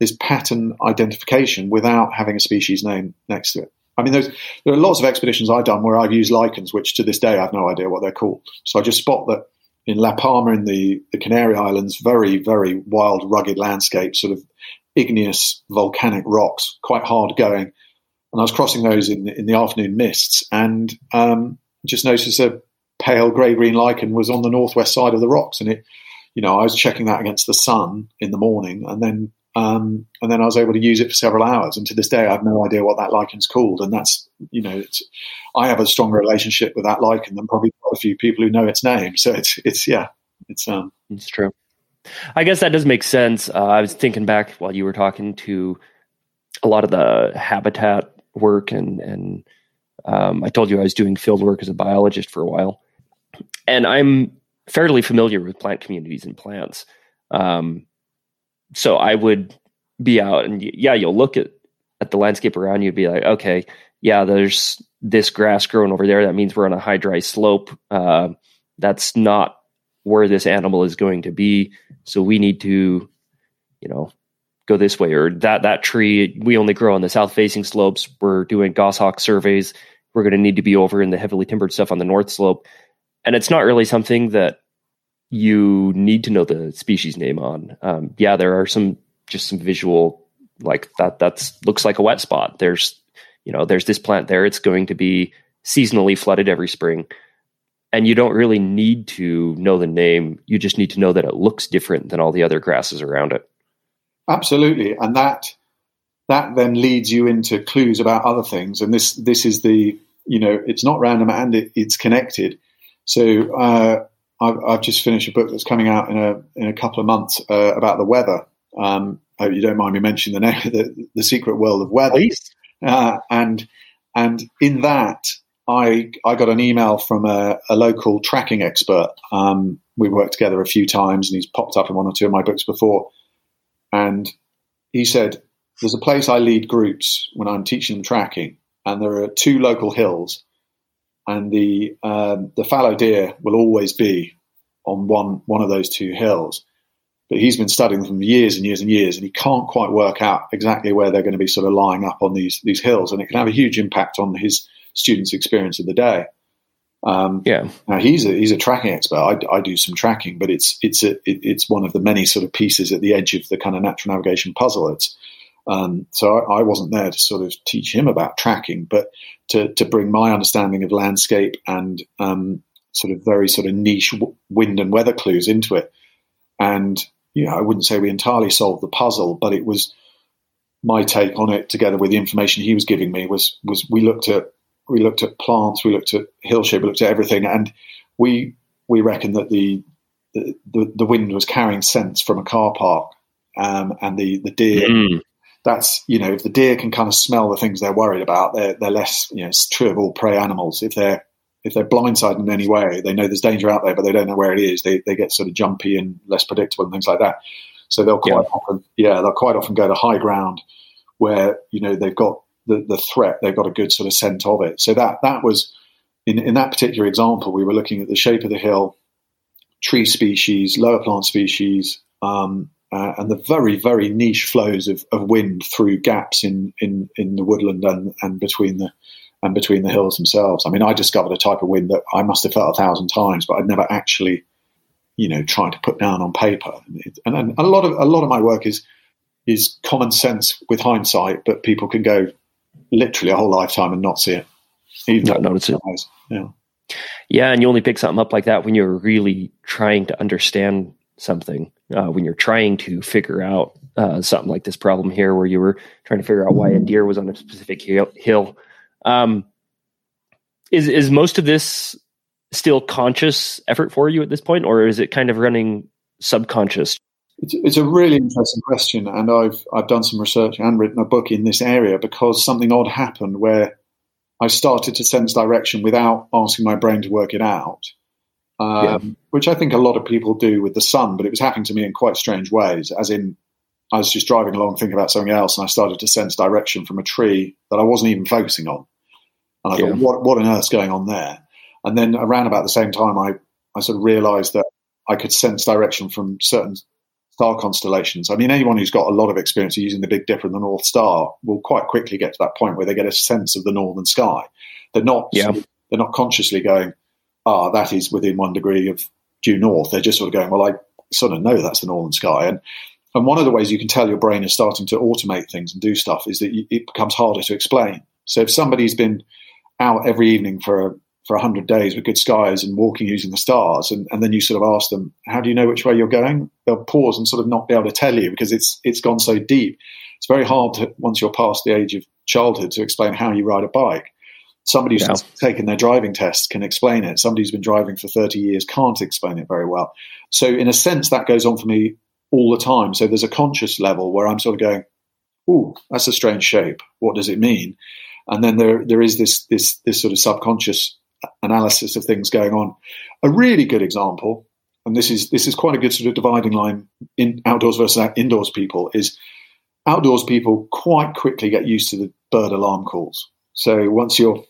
this pattern identification without having a species name next to it. I mean, there are lots of expeditions I've done where I've used lichens, which to this day I have no idea what they're called. So I just spot that in La Palma in the, the Canary Islands, very, very wild, rugged landscape, sort of igneous volcanic rocks, quite hard going. And I was crossing those in, in the afternoon mists and um, just noticed a pale grey green lichen was on the northwest side of the rocks. And it, you know, I was checking that against the sun in the morning and then um, and then I was able to use it for several hours. And to this day, I have no idea what that lichen's called. And that's, you know, I have a stronger relationship with that lichen than probably a few people who know its name. So it's, it's, yeah, it's, um, it's true. I guess that does make sense. Uh, I was thinking back while you were talking to a lot of the habitat work and, and, um, I told you I was doing field work as a biologist for a while, and I'm fairly familiar with plant communities and plants. Um, so I would be out and yeah, you'll look at, at the landscape around you and be like, okay, yeah, there's this grass growing over there. That means we're on a high, dry slope. Uh, that's not where this animal is going to be. So we need to, you know, go this way or that, that tree, we only grow on the south facing slopes. We're doing goshawk surveys. We're going to need to be over in the heavily timbered stuff on the north slope. And it's not really something that you need to know the species name on. Um, yeah, there are some just some visual like that. That's looks like a wet spot. There's you know there's this plant there. It's going to be seasonally flooded every spring, and you don't really need to know the name. You just need to know that it looks different than all the other grasses around it. Absolutely, and that that then leads you into clues about other things. And this this is the you know it's not random and it, it's connected. So uh, I've, I've, just finished a book that's coming out in a in a couple of months uh, about the weather. Um, I hope you don't mind me mentioning the name, the, the secret world of weather. Uh, and and in that, I I got an email from a, a local tracking expert. Um, we worked together a few times, and he's popped up in one or two of my books before. And he said, there's a place I lead groups when I'm teaching them tracking, and there are two local hills, and the um, the fallow deer will always be on one one of those two hills. But he's been studying them for years and years and years, and he can't quite work out exactly where they're going to be sort of lying up on these these hills, and it can have a huge impact on his students' experience of the day. Um, yeah. Now he's a he's a tracking expert. I, I do some tracking, but it's it's a it, it's one of the many sort of pieces at the edge of the kind of natural navigation puzzle. It's um, so I, I, wasn't there to sort of teach him about tracking, but to, to bring my understanding of landscape and um, sort of very sort of niche wind and weather clues into it. And you know, I wouldn't say we entirely solved the puzzle, but it was my take on it, together with the information he was giving me. Was was we looked at we looked at plants, we looked at hill shape, we looked at everything, and we we reckoned that the the, the, wind was carrying scents from a car park, um, and the the deer mm that's you know if the deer can kind of smell the things they're worried about, they're they're less you know it's true of all prey animals. If they're if they're blindsided in any way, they know there's danger out there, but they don't know where it is. They they get sort of jumpy and less predictable and things like that. So they'll quite yeah. often yeah they'll quite often go to high ground where you know they've got the, the threat, they've got a good sort of scent of it. So that that was in in that particular example, we were looking at the shape of the hill, tree species, lower plant species, um, uh, and the very, very niche flows of, of wind through gaps in, in, in the woodland and, and between the and between the hills themselves. I mean, I discovered a type of wind that I must have felt a thousand times, but I'd never actually, you know, tried to put down on paper. And, and a lot of a lot of my work is is common sense with hindsight, but people can go literally a whole lifetime and not see it. Even not notice it. Yeah. Yeah, and you only pick something up like that when you're really trying to understand something uh, when you're trying to figure out uh, something like this problem here, where you were trying to figure out why a deer was on a specific hill. Um, is is most of this still conscious effort for you at this point, or is it kind of running subconscious? It's, it's a really interesting question, and I've I've done some research and written a book in this area because something odd happened where I started to sense direction without asking my brain to work it out um, yeah. which I think a lot of people do with the sun, but it was happening to me in quite strange ways. As in, I was just driving along thinking about something else, and I started to sense direction from a tree that I wasn't even focusing on. And I yeah. thought, what, what on earth's going on there? And then around about the same time, I, I sort of realized that I could sense direction from certain star constellations. I mean, anyone who's got a lot of experience using the Big Dipper and the North Star will quite quickly get to that point where they get a sense of the northern sky. They're not, yeah. they're not consciously going, ah, that is within one degree of due north. They're just sort of going, well, I sort of know that's the northern sky. And and one of the ways you can tell your brain is starting to automate things and do stuff is that it becomes harder to explain. So if somebody's been out every evening for for a hundred days with good skies and walking using the stars, and, and then you sort of ask them, "How do you know which way you're going?" They'll pause and sort of not be able to tell you because it's it's gone so deep. It's very hard to once you're past the age of childhood to explain how you ride a bike. Somebody who's yeah. taken their driving test can explain it. Somebody who's been driving for 30 years can't explain it very well. So, in a sense, that goes on for me all the time. So, there's a conscious level where I'm sort of going, "Ooh, that's a strange shape. What does it mean?" And then there there is this this this sort of subconscious analysis of things going on. A really good example, and this is this is quite a good sort of dividing line in outdoors versus indoors people is outdoors people quite quickly get used to the bird alarm calls. So once you're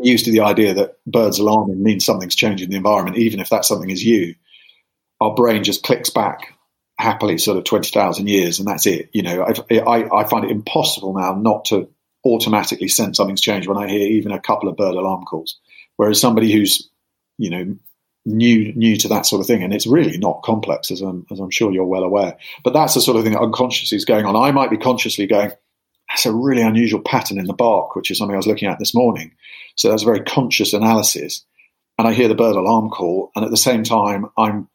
used to the idea that birds alarming means something's changing the environment, even if that something is you, our brain just clicks back happily sort of 20,000 years and that's it. You know, I, I, I, find it impossible now not to automatically sense something's changed when I hear even a couple of bird alarm calls. Whereas somebody who's, you know, new new to that sort of thing, and it's really not complex, as I'm as I'm sure you're well aware. But that's the sort of thing that unconsciously is going on. I might be consciously going, that's a really unusual pattern in the bark, which is something I was looking at this morning. So that's a very conscious analysis, and I hear the bird alarm call, and at the same time I'm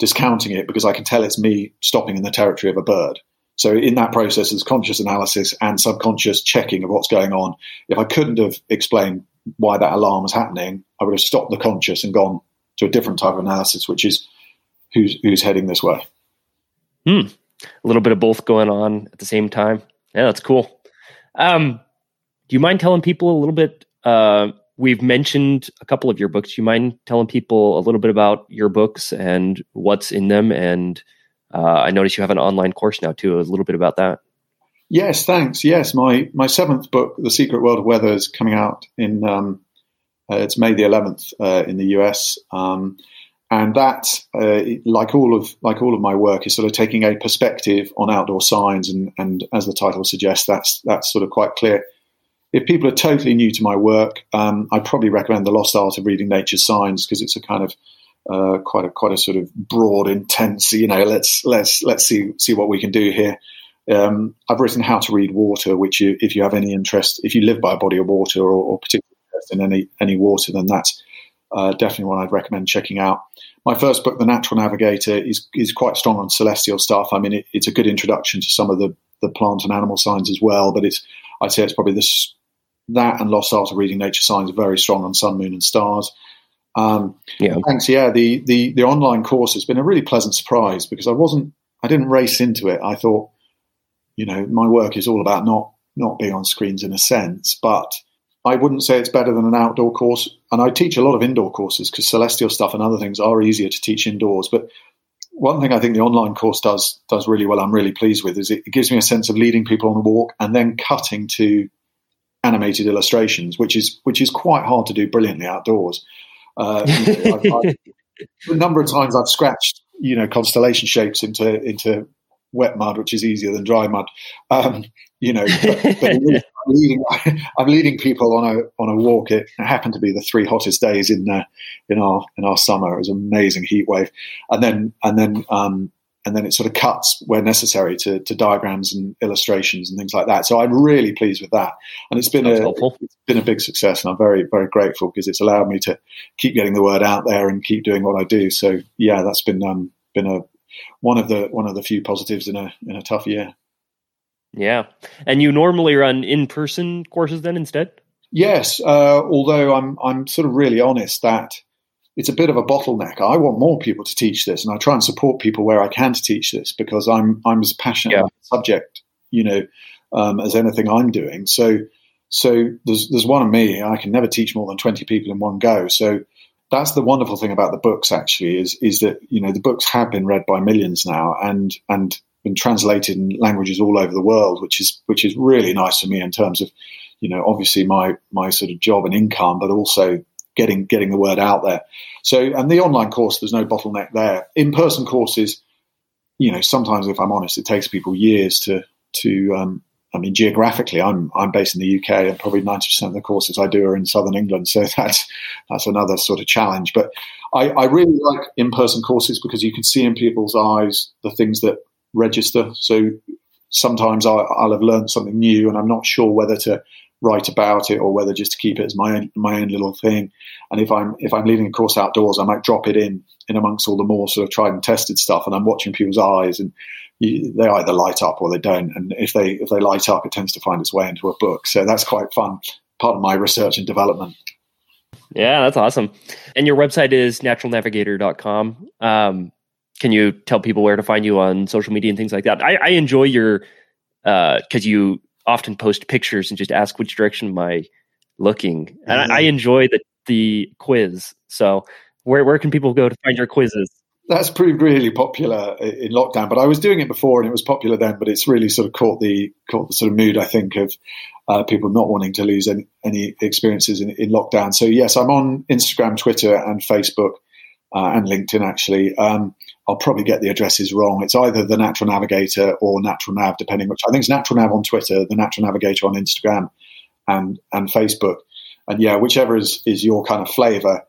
discounting it because I can tell it's me stopping in the territory of a bird. So in that process, there's conscious analysis and subconscious checking of what's going on. If I couldn't have explained why that alarm was happening, I would have stopped the conscious and gone to a different type of analysis, which is who's who's heading this way. Hmm. A little bit of both going on at the same time. Yeah, that's cool. Um, do you mind telling people a little bit? Uh, we've mentioned a couple of your books. Do you mind telling people a little bit about your books and what's in them and uh, I notice you have an online course now too. A little bit about that. Yes, thanks. Yes, my my seventh book, The Secret World of Weather, is coming out in um, uh, it's May the eleventh uh, in the US, um, and that, uh, like all of like all of my work, is sort of taking a perspective on outdoor signs, and and as the title suggests, that's that's sort of quite clear. If people are totally new to my work, um, I'd probably recommend The Lost Art of Reading Nature's Signs because it's a kind of uh, quite a quite a sort of broad, intense. You know, let's let's let's see see what we can do here. Um, I've written How to Read Water, which you, if you have any interest, if you live by a body of water or, or particularly in any any water, then that's uh, definitely one I'd recommend checking out. My first book, The Natural Navigator, is is quite strong on celestial stuff. I mean, it, it's a good introduction to some of the the plant and animal signs as well, but it's I'd say it's probably this that and Lost Art of Reading Nature Signs are very strong on sun, moon, and stars. Um, yeah. Thanks. Yeah, the, the the online course has been a really pleasant surprise because I wasn't, I didn't race into it. I thought, you know, my work is all about not not being on screens in a sense, but I wouldn't say it's better than an outdoor course. And I teach a lot of indoor courses because celestial stuff and other things are easier to teach indoors. But one thing I think the online course does does really well, I'm really pleased with, is it, it gives me a sense of leading people on a walk and then cutting to animated illustrations, which is which is quite hard to do brilliantly outdoors. Uh, you know, I've, I've, a number of times I've scratched, you know, constellation shapes into into wet mud, which is easier than dry mud. Um, you know, but, but I'm, leading, I'm, leading, people on a on a walk. It happened to be the three hottest days in uh, in our in our summer. It was an amazing heat wave, and then and then um, and then it sort of cuts where necessary to, to diagrams and illustrations and things like that. So I'm really pleased with that, and it's been That's a helpful. it's been a big success, and I'm very very grateful because it's allowed me to keep getting the word out there and keep doing what I do. So yeah, that's been um, been a one of the one of the few positives in a in a tough year. Yeah, and you normally run in person courses then instead. Yes, uh, although I'm I'm sort of really honest that it's a bit of a bottleneck. I want more people to teach this, and I try and support people where I can to teach this because I'm I'm as passionate yeah. about the subject, you know, um, as anything I'm doing. So so there's there's one of me. I can never teach more than twenty people in one go. So that's the wonderful thing about the books. Actually, is is that you know the books have been read by millions now, and and been translated in languages all over the world, which is which is really nice for me in terms of you know obviously my my sort of job and income, but also getting getting the word out there. So, and the online course, there's no bottleneck there. In person courses, you know, sometimes if I'm honest, it takes people years to to. Um, I mean, geographically, I'm I'm based in the UK, and probably ninety percent of the courses I do are in southern England. So that's that's another sort of challenge. But I, I really like in person courses because you can see in people's eyes the things that register. So sometimes I, will have learned something new, and I'm not sure whether to write about it or whether just to keep it as my own my own little thing. And if I'm if I'm leading a course outdoors, I might drop it in in amongst all the more sort of tried and tested stuff, and I'm watching people's eyes, and you, they either light up or they don't. And if they if they light up, it tends to find its way into a book. So that's quite fun. Part of my research and development. Yeah, that's awesome. And your website is naturalnavigator.com. Um, can you tell people where to find you on social media and things like that? I, I enjoy your because uh, you often post pictures and just ask which direction am I looking. And mm-hmm. I, I, enjoy the the quiz. So where where can people go to find your quizzes? That's proved really popular in lockdown, but I was doing it before and it was popular then. But it's really sort of caught the caught the sort of mood I think of uh, people not wanting to lose any, any experiences in, in, lockdown. So yes, I'm on Instagram, Twitter, and Facebook, uh, and LinkedIn actually. Um, I'll probably get the addresses wrong. It's either the Natural Navigator or Natural Nav, depending which. I think it's Natural Nav on Twitter, the Natural Navigator on Instagram, and and Facebook. And yeah, whichever is is your kind of flavour.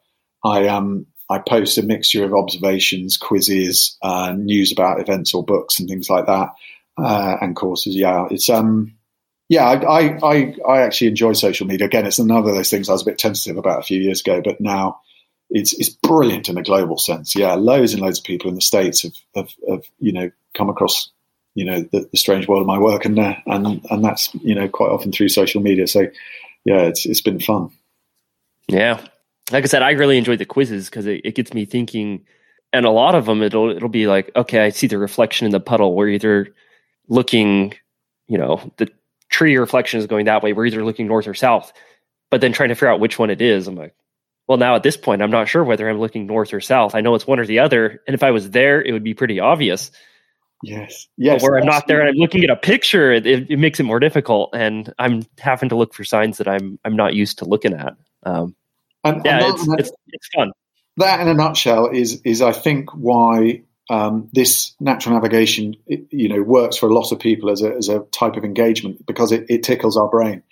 I um I post a mixture of observations, quizzes, uh, news about events or books and things like that, uh, and courses. Yeah, it's um, yeah, I, I, I actually enjoy social media. Again, it's another of those things I was a bit tentative about a few years ago, but now it's it's brilliant in a global sense. Yeah, loads and loads of people in the states have have, have you know come across you know the, the, strange world of my work, and uh, and and that's you know quite often through social media. So yeah, it's it's been fun. Yeah, like I said, I really enjoy the quizzes because it, it gets me thinking. And a lot of them, it'll it'll be like, okay, I see the reflection in the puddle. We're either looking, you know, the tree reflection is going that way. We're either looking north or south. But then trying to figure out which one it is, I'm like, well, now at this point, I'm not sure whether I'm looking north or south. I know it's one or the other, and if I was there, it would be pretty obvious. Yes, yes. But where I'm not there and I'm looking at a picture, it, it, makes it more difficult, and I'm having to look for signs that I'm I'm not used to looking at. Um, and, yeah, and that, it's, it's, it's fun. That, in a nutshell, is is I think why um, this natural navigation, you know, works for a lot of people as a as a type of engagement because it, it tickles our brain.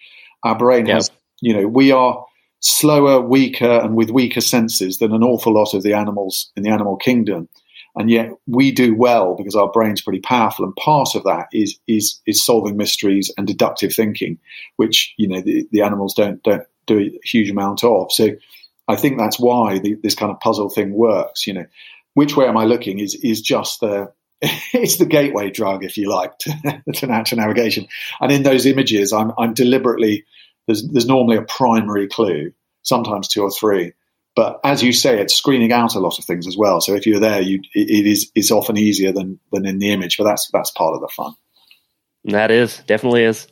Our brain yeah. has, you know, we are slower, weaker, and with weaker senses than an awful lot of the animals in the animal kingdom. And yet we do well because our brain's pretty powerful. And part of that is is is solving mysteries and deductive thinking, which you know the, the animals don't don't do a huge amount of. So I think that's why the, this kind of puzzle thing works. You know, which way am I looking is is just the it's the gateway drug, if you like, to, to natural navigation. And in those images, I'm I'm deliberately there's there's normally a primary clue, sometimes two or three. But as you say, it's screening out a lot of things as well. So if you're there, you it, is it's often easier than than in the image. But that's that's part of the fun. That is definitely is.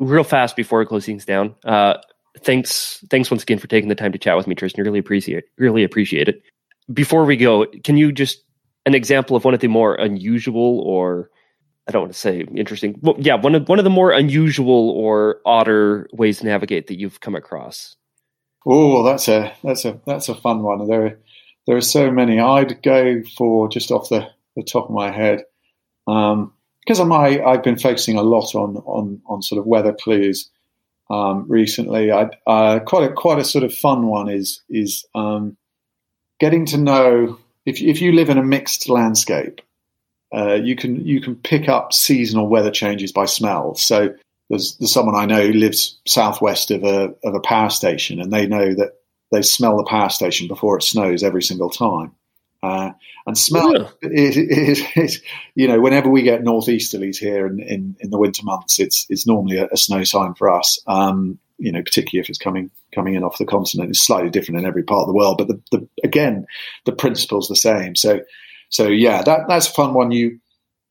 Real fast before closing things down. Uh, thanks thanks once again for taking the time to chat with me, Tristan. Really appreciate really appreciate it. Before we go, can you just an example of one of the more unusual or I don't want to say interesting. Well, yeah, one of one of the more unusual or odder ways to navigate that you've come across. Oh, that's a that's a that's a fun one. There are, there are so many. I'd go for just off the, the top of my head um, because I'm I, I've been focusing a lot on on on sort of weather clues um, recently. I, uh, quite a quite a sort of fun one is is um, getting to know if if you live in a mixed landscape, uh, you can you can pick up seasonal weather changes by smell. So there's, there's someone I know who lives southwest of a of a power station, and they know that they smell the power station before it snows every single time. Uh, and smell yeah. is, is, is, you know, whenever we get northeasterlies here in, in, in the winter months, it's it's normally a, a snow sign for us. Um, you know, particularly if it's coming coming in off the continent, it's slightly different in every part of the world, but the, the again, the principle's the same. So, so yeah, that that's a fun one. You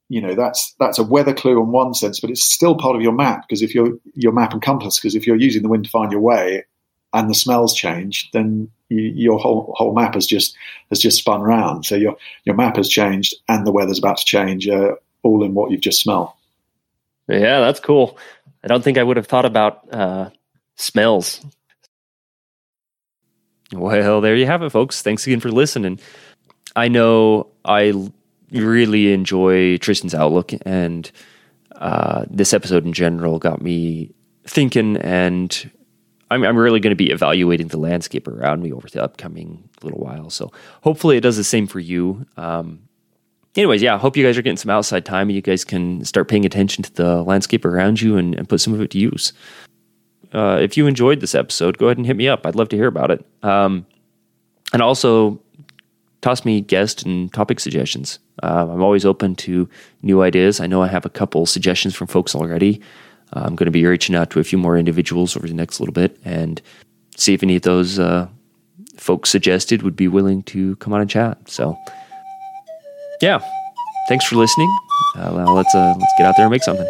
you know that's that's a weather clue in one sense, but it's still part of your map because if you're your map and compass, because if you're using the wind to find your way and the smells change, then you, your whole whole map has just has just spun around. So your your map has changed and the weather's about to change, uh, all in what you've just smelled. Yeah, that's cool. I don't think I would have thought about uh, smells. Well, there you have it, folks. Thanks again for listening. I know I really enjoy Tristan's outlook, and uh, this episode in general got me thinking. And I'm, I'm really going to be evaluating the landscape around me over the upcoming little while. So hopefully, it does the same for you. Um, anyways, yeah, I hope you guys are getting some outside time and you guys can start paying attention to the landscape around you and, and put some of it to use. Uh, if you enjoyed this episode, go ahead and hit me up. I'd love to hear about it. Um, and also, toss me guest and topic suggestions. Uh, I'm always open to new ideas. I know I have a couple suggestions from folks already. Uh, I'm going to be reaching out to a few more individuals over the next little bit and see if any of those uh, folks suggested would be willing to come on and chat. So, yeah, thanks for listening. Uh, now let's uh, let's get out there and make something.